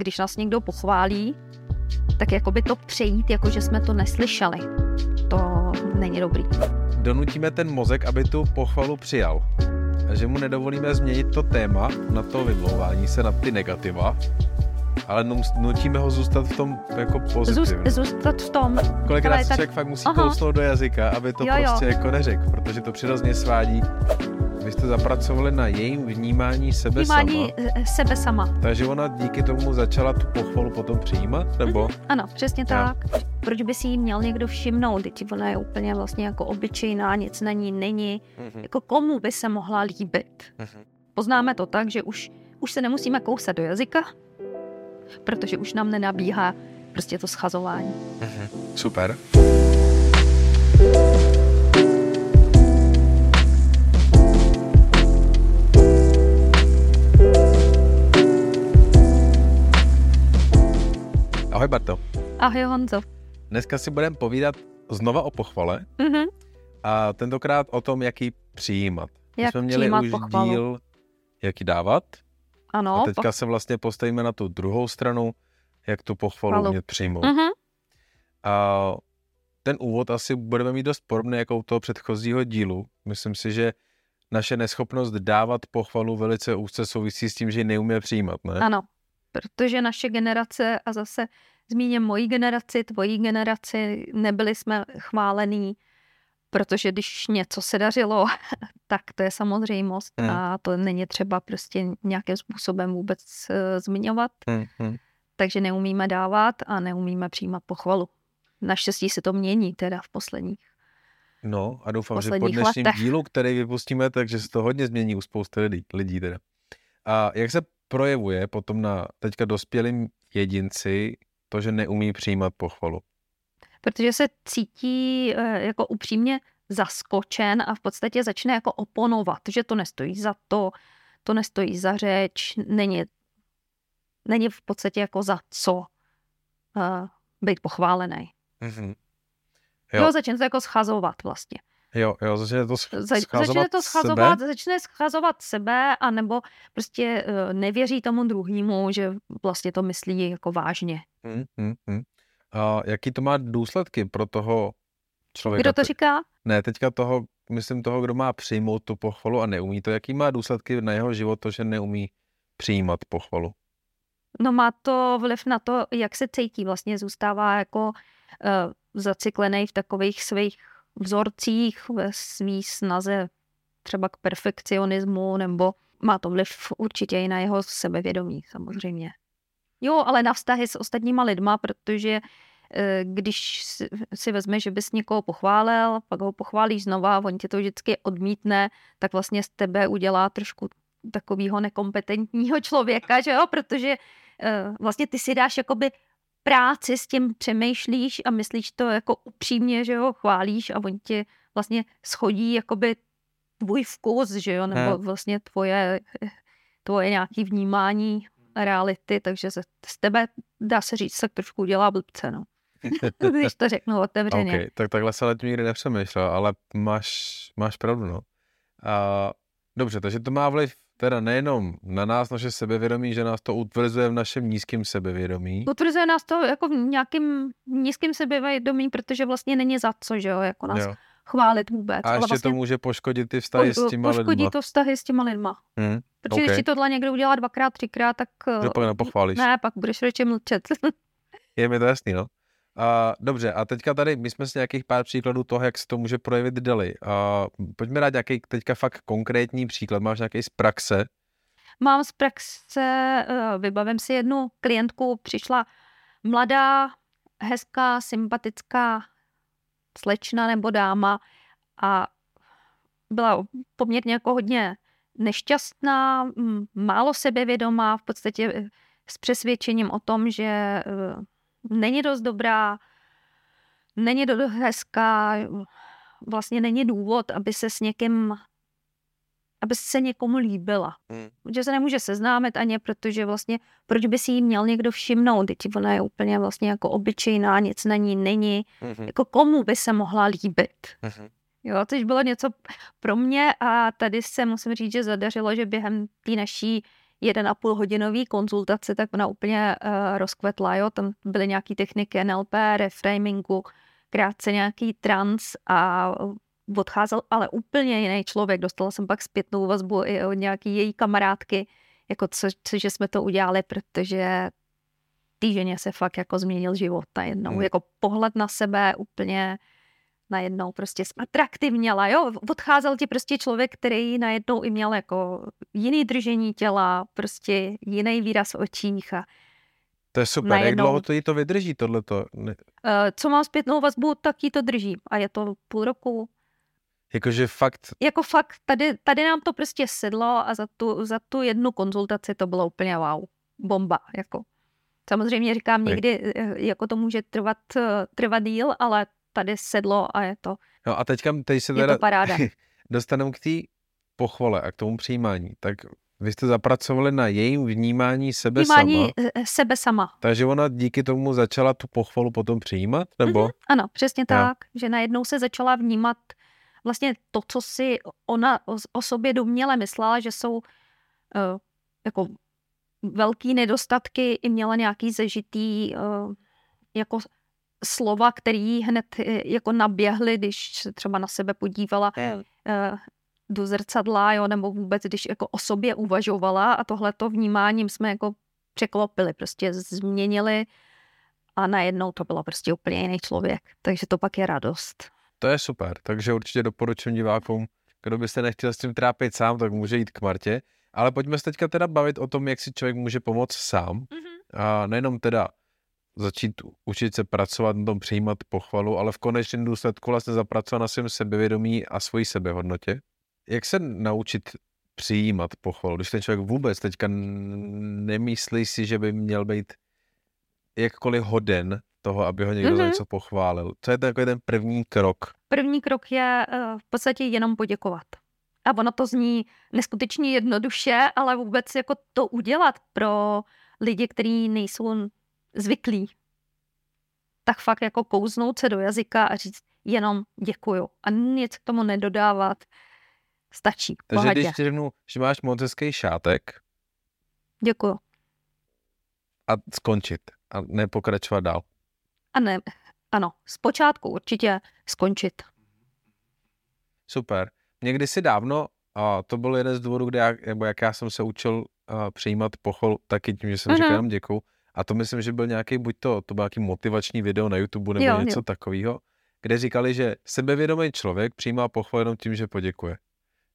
Když nás někdo pochválí, tak jako by to přejít, jako že jsme to neslyšeli. To není dobrý. Donutíme ten mozek, aby tu pochvalu přijal. A že mu nedovolíme změnit to téma na to vymlouvání se na ty negativa, ale nutíme ho zůstat v tom jako pozitivně. Zůstat v tom. Kolikrát se tak... člověk fakt musí kousnout do jazyka, aby to jo, prostě jo. jako neřekl, protože to přirozeně svádí vy jste zapracovali na jejím vnímání sebe vnímání sama. Eh, sebe sama. Takže ona díky tomu začala tu pochvalu potom přijímat, nebo? Mm-hmm. Ano, přesně tak. Ja. Proč by si jí měl někdo všimnout? Teď ona je úplně vlastně jako obyčejná, nic na ní není. Mm-hmm. Jako komu by se mohla líbit? Mm-hmm. Poznáme to tak, že už, už se nemusíme kousat do jazyka, protože už nám nenabíhá prostě to schazování. Mm-hmm. Super. Ahoj Barto. Ahoj Honzo. Dneska si budeme povídat znova o pochvale mm-hmm. a tentokrát o tom, jak ji přijímat. Jak jsme měli už pochvalu. díl, jak ji dávat. Ano. A teďka po... se vlastně postavíme na tu druhou stranu, jak tu pochvalu Chvalu. mět přijmout. Mm-hmm. A ten úvod asi budeme mít dost podobný jako u toho předchozího dílu. Myslím si, že naše neschopnost dávat pochvalu velice úzce souvisí s tím, že ji neumíme přijímat, ne? Ano, protože naše generace, a zase zmíním moji generaci, tvoji generaci, nebyli jsme chválení, protože když něco se dařilo, tak to je samozřejmost hmm. a to není třeba prostě nějakým způsobem vůbec uh, zmiňovat. Hmm. Takže neumíme dávat a neumíme přijímat pochvalu. Naštěstí se to mění teda v posledních No a doufám, že po dnešním letech. dílu, který vypustíme, takže se to hodně změní u spousty lidí, lidí teda. A jak se projevuje potom na teďka dospělým jedinci to, že neumí přijímat pochvalu? Protože se cítí eh, jako upřímně zaskočen a v podstatě začne jako oponovat, že to nestojí za to, to nestojí za řeč, není, není v podstatě jako za co uh, být pochválený. Mm-hmm. Jo. jo, začne to jako schazovat vlastně. Jo, jo, začne to schazovat Začne to schazovat, sebe? začne schazovat sebe, anebo prostě uh, nevěří tomu druhému, že vlastně to myslí jako vážně. Hmm, hmm, hmm. A jaký to má důsledky pro toho člověka? Kdo to říká? Ne, teďka toho, myslím toho, kdo má přijmout tu pochvalu a neumí to. Jaký má důsledky na jeho život to, že neumí přijímat pochvalu? No má to vliv na to, jak se cítí. Vlastně zůstává jako uh, zaciklený v takových svých vzorcích, ve svý snaze třeba k perfekcionismu, nebo má to vliv určitě i na jeho sebevědomí samozřejmě. Jo, ale na vztahy s ostatníma lidma, protože eh, když si vezme, že bys někoho pochválil, pak ho pochválíš znova, on ti to vždycky odmítne, tak vlastně z tebe udělá trošku takového nekompetentního člověka, že jo, protože eh, vlastně ty si dáš jakoby práci s tím přemýšlíš a myslíš to jako upřímně, že ho chválíš a on ti vlastně schodí jakoby tvůj vkus, že jo, nebo vlastně tvoje, tvoje nějaký vnímání reality, takže z, z tebe, dá se říct, tak trošku udělá blbce, no. Když to řeknu otevřeně. Okay, tak takhle se ale nikdy nepřemýšlel, ale máš, máš pravdu, no. A, dobře, takže to má vliv teda nejenom na nás, naše sebevědomí, že nás to utvrzuje v našem nízkém sebevědomí. Utvrzuje nás to jako v nějakém nízkém sebevědomí, protože vlastně není za co, že jo, jako nás jo. chválit vůbec. A ještě vlastně to může poškodit ty vztahy s těma lidma. Poškodí to vztahy s těma lidma. Hmm. Protože okay. když ti tohle někdo udělá dvakrát, třikrát, tak... Že pak nepochválíš. Ne, pak budeš radši mlčet. Je mi to jasný, no. Dobře, a teďka tady, my jsme si nějakých pár příkladů toho, jak se to může projevit dali. A, pojďme dát nějaký teďka fakt konkrétní příklad. Máš nějaký z praxe? Mám z praxe, eh, vybavím si jednu klientku, přišla mladá, hezká, sympatická slečna nebo dáma a byla poměrně jako hodně nešťastná, málo sebevědomá, v podstatě eh, s přesvědčením o tom, že eh, není dost dobrá, není dost hezká, vlastně není důvod, aby se s někým aby se někomu líbila. Hmm. Že se nemůže seznámit ani, protože vlastně, proč by si jí měl někdo všimnout, teď ona je úplně vlastně jako obyčejná, nic na ní není, hmm. jako komu by se mohla líbit. Hmm. Jo, což bylo něco pro mě a tady se musím říct, že zadařilo, že během té naší jeden a půl hodinový konzultace, tak ona úplně uh, rozkvetla, jo, tam byly nějaké techniky NLP, reframingu, krátce nějaký trans a odcházel ale úplně jiný člověk. Dostala jsem pak zpětnou vazbu i od nějaký její kamarádky, jako co, co že jsme to udělali, protože té ženě se fakt jako změnil život najednou. Hmm. Jako pohled na sebe úplně najednou prostě atraktivněla, jo. Odcházel ti prostě člověk, který najednou i měl jako jiný držení těla, prostě jiný výraz v očích a to je super. Najednou... Jak dlouho to jí to vydrží, tohleto? Ne... Uh, co mám zpětnou vazbu, tak jí to drží. A je to půl roku. Jakože fakt... Jako fakt, tady, tady nám to prostě sedlo a za tu, za tu jednu konzultaci to bylo úplně wow. Bomba, jako. Samozřejmě říkám, někdy eh, jako to může trvat, eh, trvat díl, ale tady sedlo a je to No a teďka, teď se teda dostaneme k té pochvale a k tomu přijímání. Tak vy jste zapracovali na jejím vnímání sebe vnímání sama. Eh, eh, sebe sama. Takže ona díky tomu začala tu pochvalu potom přijímat? Nebo? Mm-hmm, ano, přesně tak, ja. že najednou se začala vnímat vlastně to, co si ona o, o sobě doměle myslela, že jsou uh, jako velký nedostatky, i měla nějaký zažitý uh, jako slova, který hned jako naběhly, když se třeba na sebe podívala uh, do zrcadla, jo, nebo vůbec, když jako o sobě uvažovala a tohleto vnímáním jsme jako překlopili, prostě změnili a najednou to bylo prostě úplně jiný člověk. Takže to pak je radost. To je super, takže určitě doporučuji divákům, kdo by se nechtěl s tím trápit sám, tak může jít k Martě. Ale pojďme se teďka teda bavit o tom, jak si člověk může pomoct sám. Mm-hmm. A nejenom teda začít učit se pracovat na tom, přijímat pochvalu, ale v konečném důsledku vlastně zapracovat na svém sebevědomí a svojí sebehodnotě jak se naučit přijímat pochvalu, když ten člověk vůbec teďka nemyslí si, že by měl být jakkoliv hoden toho, aby ho někdo mm-hmm. za mhm. něco pochválil. Co je takový ten první krok? První krok je uh, v podstatě jenom poděkovat. A ono to zní neskutečně jednoduše, ale vůbec jako to udělat pro lidi, kteří nejsou zvyklí, tak fakt jako kouznout se do jazyka a říct jenom děkuju a nic k tomu nedodávat Stačí. Takže pohledě. když ti řeknu, že máš moc hezký šátek. Děkuju. A skončit. A nepokračovat dál. A ne, ano, zpočátku určitě skončit. Super. Někdy si dávno, a to byl jeden z důvodů, kde já, nebo jak já jsem se učil uh, přijímat pochol, taky tím, že jsem mm-hmm. říkal jenom děkuju. A to myslím, že byl nějaký, buď to, to byl nějaký motivační video na YouTube nebo jo, něco jo. takového, kde říkali, že sebevědomý člověk přijímá pochval jenom tím, že poděkuje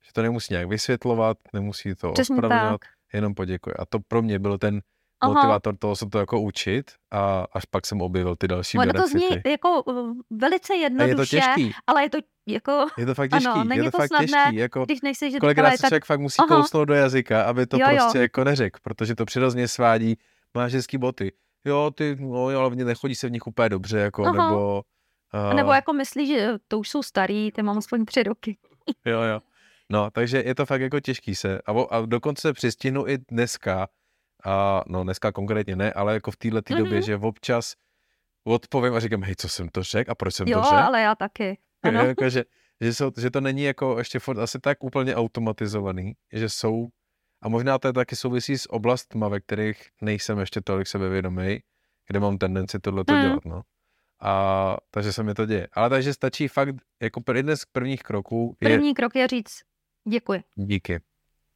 že to nemusí nějak vysvětlovat, nemusí to ospravedlňovat, jenom poděkuje. A to pro mě byl ten Aha. motivátor toho se to jako učit a až pak jsem objevil ty další ono benefity. to zní jako uh, velice jednoduše, je to těžký. ale je to jako... Je to fakt těžký, ano, není je to, to fakt snadné, těžký. Jako, když že kolikrát se tak... člověk fakt musí Aha. kousnout do jazyka, aby to jo, prostě jo. jako neřekl, protože to přirozeně svádí, máš hezký boty. Jo, ty, no ale nechodí se v nich úplně dobře, jako, Aha. nebo... Uh... Nebo jako myslíš, že to už jsou starý, ty mám aspoň tři roky. jo, jo. No, takže je to fakt jako těžký se. A, a dokonce přistihnu i dneska, a no dneska konkrétně ne, ale jako v této mm-hmm. době, že občas odpovím a říkám, hej, co jsem to řekl a proč jsem jo, to řekl? Jo, ale já taky. Ano. jako, že, že, jsou, že to není jako ještě furt asi tak úplně automatizovaný, že jsou, a možná to je taky souvisí s oblastma, ve kterých nejsem ještě tolik sebevědomý, kde mám tendenci tohle mm. dělat, no. A takže se mi to děje. Ale takže stačí fakt, jako jeden z prvních kroků je... První krok je říct, Děkuji. Díky.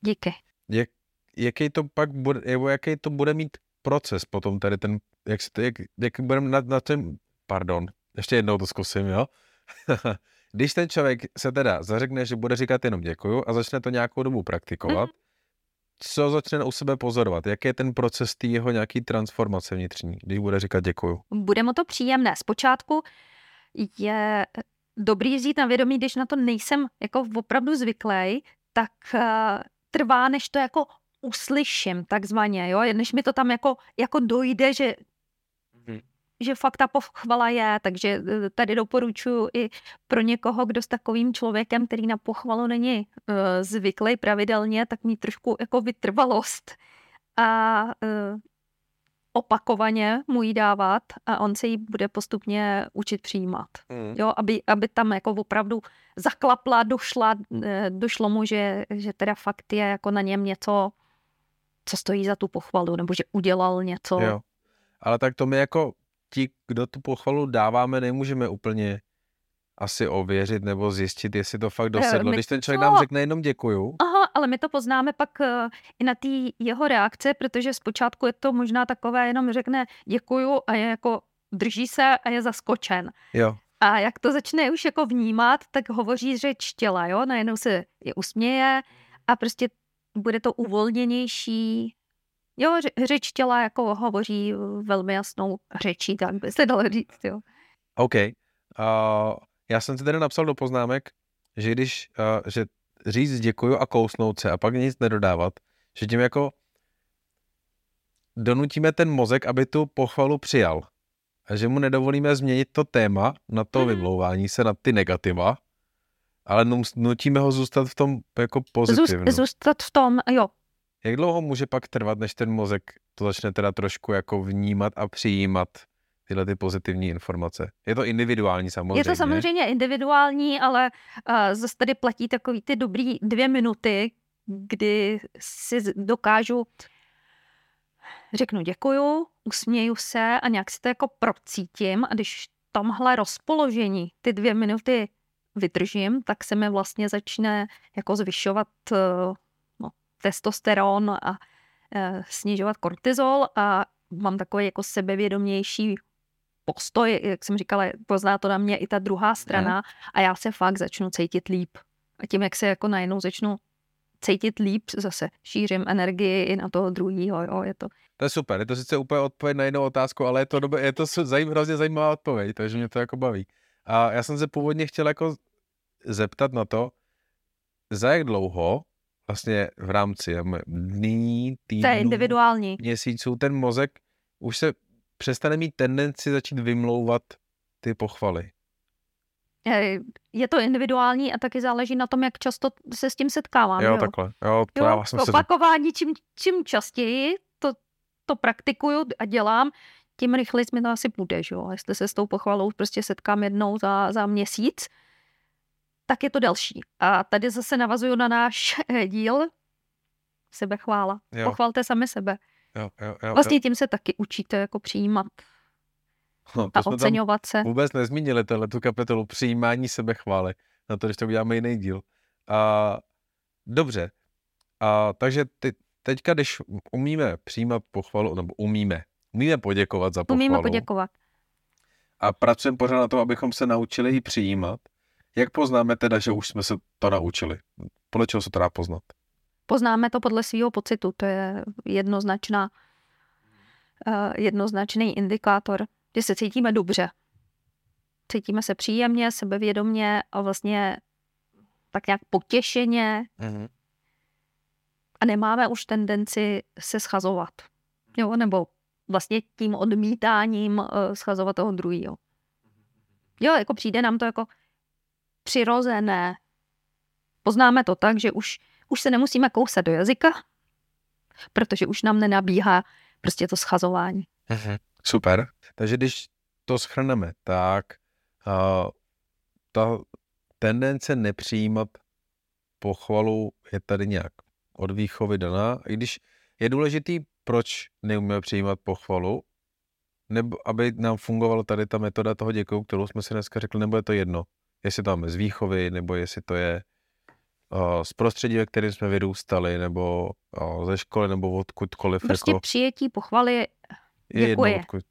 Díky. Jak, jaký to pak bude, jaký to bude mít proces potom tady ten, jak, se to, jak, jak budeme na, na ten, pardon, ještě jednou to zkusím, jo? Když ten člověk se teda zařekne, že bude říkat jenom děkuju a začne to nějakou dobu praktikovat, mm-hmm. Co začne u sebe pozorovat? Jaký je ten proces té jeho nějaký transformace vnitřní, když bude říkat děkuju? Bude mu to příjemné. Zpočátku je dobrý vzít na vědomí, když na to nejsem jako opravdu zvyklý, tak uh, trvá, než to jako uslyším takzvaně, jo, než mi to tam jako, jako dojde, že. Že fakt ta pochvala je, takže eh, tady doporučuji i pro někoho, kdo s takovým člověkem, který na pochvalu není uh, zvyklý pravidelně, tak mít trošku jako vytrvalost a uh, opakovaně mu ji dávat a on se jí bude postupně učit přijímat. Mm. Jo, aby, aby tam jako opravdu zaklapla, došla, eh, došlo mu, že, že teda fakt je jako na něm něco co stojí za tu pochvalu, nebo že udělal něco. Jo. Ale tak to my jako ti, kdo tu pochvalu dáváme, nemůžeme úplně asi ověřit nebo zjistit, jestli to fakt dosedlo. My Když ten člověk to... nám řekne jenom děkuju. Aha, ale my to poznáme pak uh, i na té jeho reakce, protože zpočátku je to možná takové, jenom řekne děkuju a je jako drží se a je zaskočen. Jo. A jak to začne už jako vnímat, tak hovoří řeč těla, jo, najednou se je usměje a prostě bude to uvolněnější. Jo, řeč těla jako hovoří velmi jasnou řečí, tak by se dalo říct, jo. OK. Uh, já jsem si tady napsal do poznámek, že když, uh, že říct děkuju a kousnout se a pak nic nedodávat, že tím jako donutíme ten mozek, aby tu pochvalu přijal. A že mu nedovolíme změnit to téma na to mm. vymlouvání se, na ty negativa, ale nutíme ho zůstat v tom jako pozitivně. Zůstat v tom, jo. Jak dlouho může pak trvat, než ten mozek to začne teda trošku jako vnímat a přijímat tyhle ty pozitivní informace? Je to individuální samozřejmě. Je to samozřejmě individuální, ale uh, zase tady platí takový ty dobrý dvě minuty, kdy si dokážu řeknu děkuju, usměju se a nějak si to jako procítím a když tomhle rozpoložení ty dvě minuty vydržím, tak se mi vlastně začne jako zvyšovat eh, no, testosteron a e, snižovat kortizol a mám takový jako sebevědomější postoj, jak jsem říkala, pozná to na mě i ta druhá strana a já se fakt začnu cítit líp. A tím, jak se jako najednou začnu cítit líp, zase šířím energii i na toho druhého, jo, je to... To je super, je to sice úplně odpověď na jinou otázku, ale je to, dobe, je to zajím, hrozně zajímavá odpověď, takže mě to jako baví. A já jsem se původně chtěl jako zeptat na to, za jak dlouho vlastně v rámci dní, týdnů, to je individuální. měsíců ten mozek už se přestane mít tendenci začít vymlouvat ty pochvaly. Je to individuální a taky záleží na tom, jak často se s tím setkávám. Jo, jo? takhle. Jo, to jo, já jsem opakování, se... čím, čím častěji to, to praktikuju a dělám, tím rychleji mi to asi bude, že jo. Jestli se s tou pochvalou prostě setkám jednou za, za měsíc, tak je to delší. A tady zase navazuju na náš díl sebechvála. Jo. Pochvalte sami sebe. Jo, jo, jo, vlastně tím se taky učíte jako přijímat no, a oceňovat se. Vůbec nezmínili tohle tu kapitolu přijímání sebechvály. Na to, když to uděláme jiný díl. A, dobře. A, takže ty, teďka, když umíme přijímat pochvalu, nebo umíme, umíme poděkovat za pochvalu. Umíme poděkovat. A pracujeme pořád na tom, abychom se naučili ji přijímat. Jak poznáme teda, že už jsme se to naučili? Podle čeho se to dá poznat? Poznáme to podle svého pocitu, to je jednoznačná, uh, jednoznačný indikátor, že se cítíme dobře. Cítíme se příjemně, sebevědomně a vlastně tak nějak potěšeně mm-hmm. a nemáme už tendenci se schazovat. Jo, nebo vlastně tím odmítáním uh, schazovat toho druhého. Jo, jako přijde nám to jako přirozené. Poznáme to tak, že už, už se nemusíme kousat do jazyka, protože už nám nenabíhá prostě to schazování. Mhm, super. Takže když to schrneme, tak uh, ta tendence nepřijímat pochvalu je tady nějak od výchovy daná. I když je důležitý, proč neumíme přijímat pochvalu, nebo aby nám fungovala tady ta metoda toho děkuju, kterou jsme si dneska řekli, nebo je to jedno jestli to máme z výchovy, nebo jestli to je uh, z prostředí, ve kterém jsme vyrůstali, nebo uh, ze školy, nebo odkudkoliv. Prostě jako... přijetí pochvaly je jedno, odkud...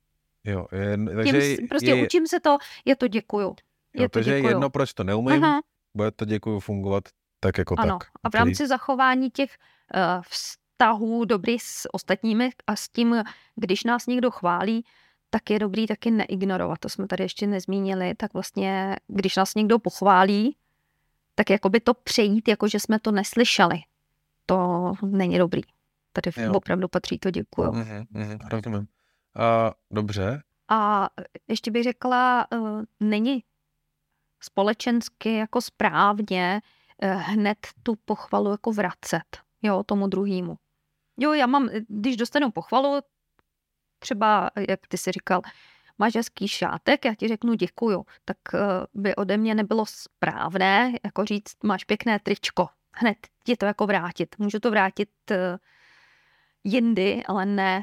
Jo, je, takže Tím, prostě je, učím se to, je to děkuju. Je jo, to takže děkuju. jedno, proč to neumím, Aha. bude to děkuju fungovat tak jako ano. tak. A v rámci zachování těch uh, vztahů dobrých s ostatními a s tím, když nás někdo chválí, tak je dobrý taky neignorovat. To jsme tady ještě nezmínili. Tak vlastně, když nás někdo pochválí, tak jakoby to přejít, jako že jsme to neslyšeli. To není dobrý. Tady jo. opravdu patří to děkuju. Mm-hmm, mm-hmm, rozumím. Uh, dobře. A ještě bych řekla, uh, není společensky jako správně uh, hned tu pochvalu jako vracet, jo, tomu druhému. Jo, já mám, když dostanu pochvalu, třeba, jak ty si říkal, máš hezký šátek, já ti řeknu děkuju, tak eh, by ode mě nebylo správné jako říct, máš pěkné tričko. Hned ti to jako vrátit. Můžu to vrátit eh, jindy, ale ne,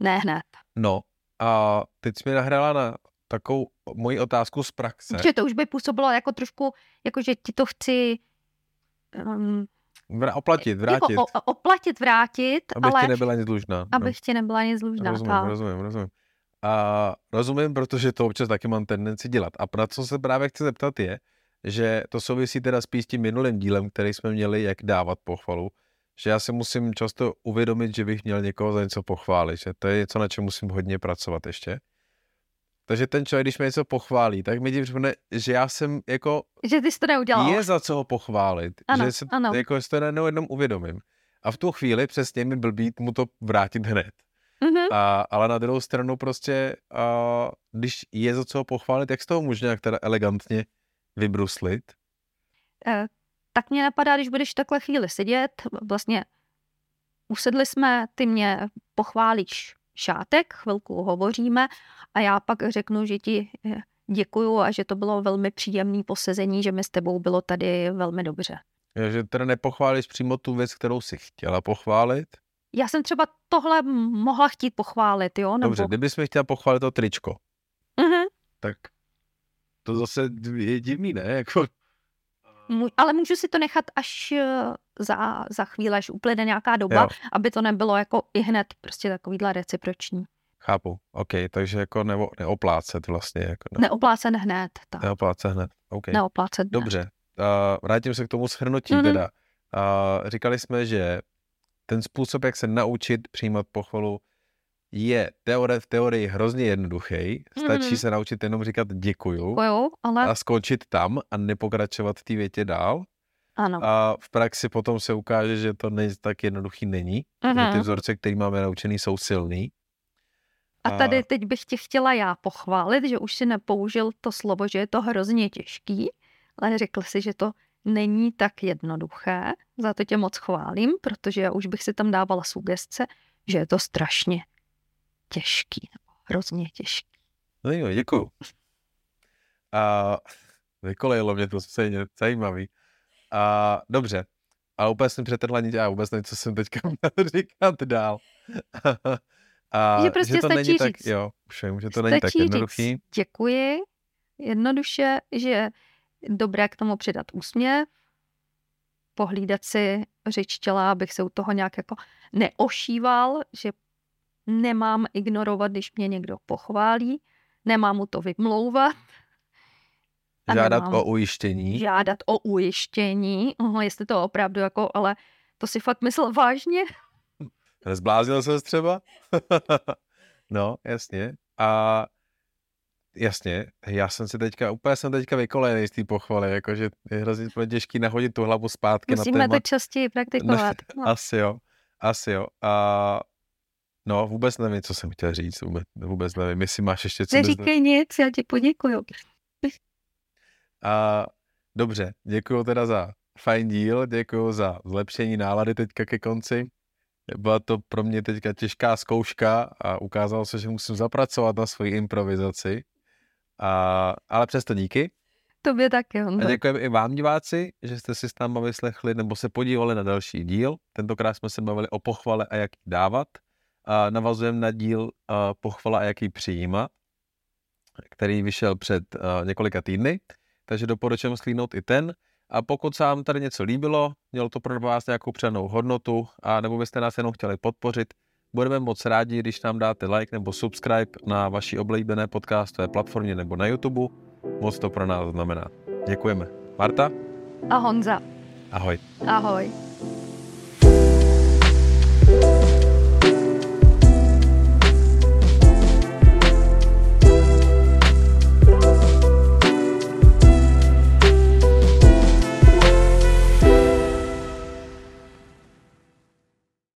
ne hned. No a teď jsi mi nahrála na takovou moji otázku z praxe. Že to už by působilo jako trošku, jako že ti to chci um, Vra- oplatit, jako vrátit. Jako o, oplatit, vrátit, abych ale... ti nebyla nic dlužná. Abych no. ti nebyla nic dlužná. Rozumím, tak. rozumím, rozumím. A rozumím, protože to občas taky mám tendenci dělat. A na co se právě chci zeptat je, že to souvisí teda spíš s tím minulým dílem, který jsme měli, jak dávat pochvalu, že já si musím často uvědomit, že bych měl někoho za něco pochválit, že to je něco, na čem musím hodně pracovat ještě. Takže ten člověk, když mě něco pochválí, tak mi tím že já jsem jako... Že ty jsi to neudělal. Je za co ho pochválit. Ano, že se, ano. Jako, si to jenom uvědomím. A v tu chvíli přesně mi blbý mu to vrátit hned. Mm-hmm. A, ale na druhou stranu prostě, a, když je za co ho pochválit, jak z toho může nějak teda elegantně vybruslit? E, tak mě napadá, když budeš takhle chvíli sedět, vlastně usedli jsme, ty mě pochválíš šátek, chvilku hovoříme a já pak řeknu, že ti eh, děkuju a že to bylo velmi příjemné posezení, že mi s tebou bylo tady velmi dobře. Že teda nepochválíš přímo tu věc, kterou si chtěla pochválit? Já jsem třeba tohle mohla chtít pochválit, jo? Nebo... Dobře, kdybys mi chtěla pochválit to tričko, uh-huh. tak to zase je divný, ne? Jako... Ale můžu si to nechat až eh, za, za chvíli, až uplyne nějaká doba, jo. aby to nebylo jako i hned prostě takovýhle reciproční. Chápu, OK, takže jako nebo, neoplácet vlastně. Jako ne... Neoplácet hned. Tak. Neoplácet hned, OK. Neoplácet hned. Dobře, uh, vrátím se k tomu shrnutí mm-hmm. teda. Uh, říkali jsme, že ten způsob, jak se naučit přijímat pochvalu, je teore, v teorii hrozně jednoduchý. Stačí mm-hmm. se naučit jenom říkat děkuju, děkuju ale... a skončit tam a nepokračovat v té větě dál. Ano. A v praxi potom se ukáže, že to ne, tak jednoduchý není. Mm-hmm. Že ty vzorce, které máme naučený, jsou silný. A tady teď bych tě chtěla já pochválit, že už si nepoužil to slovo, že je to hrozně těžký, ale řekl si, že to není tak jednoduché. Za to tě moc chválím, protože já už bych si tam dávala sugestce, že je to strašně těžký, nebo hrozně těžký. No jo, děkuju. A vykolejilo mě to stejně, zajímavý. A dobře, ale úplně jsem přetrhla nic a vůbec nevím, co jsem teďka měl říkat dál. a že prostě že to stačí není říct. tak, jo, už vím, že to není tak jednoduchý. Říct, děkuji, jednoduše, že je dobré k tomu přidat úsměv, pohlídat si řeč těla, abych se u toho nějak jako neošíval, že nemám ignorovat, když mě někdo pochválí, nemám mu to vymlouvat. Žádat o ujištění. Žádat o ujištění, Oho, jestli to opravdu jako, ale to si fakt myslel vážně? Zbláznil se třeba? no, jasně. A jasně, já jsem si teďka, úplně jsem teďka vykolejený z té pochvaly, jakože je hrozně těžký nahodit tu hlavu zpátky Musíme na téma. to častěji praktikovat. No. Asi jo, asi jo. A No, vůbec nevím, co jsem chtěl říct, vůbec, vůbec nevím, jestli máš ještě co... Neříkej nic, já ti poděkuju. A dobře, děkuji teda za fajn díl, děkuji za zlepšení nálady teďka ke konci. Byla to pro mě teďka těžká zkouška a ukázalo se, že musím zapracovat na svoji improvizaci. A, ale přesto díky. Tobě taky, Honzo. A děkujeme i vám, diváci, že jste si s náma vyslechli nebo se podívali na další díl. Tentokrát jsme se bavili o pochvale a jak dávat navazujeme na díl Pochvala a jaký přijímat, který vyšel před několika týdny, takže doporučuji sklínout i ten. A pokud se vám tady něco líbilo, mělo to pro vás nějakou přenou hodnotu, a nebo byste nás jenom chtěli podpořit, budeme moc rádi, když nám dáte like nebo subscribe na vaší oblíbené podcastové platformě nebo na YouTube. Moc to pro nás znamená. Děkujeme. Marta? A Honza. Ahoj. Ahoj.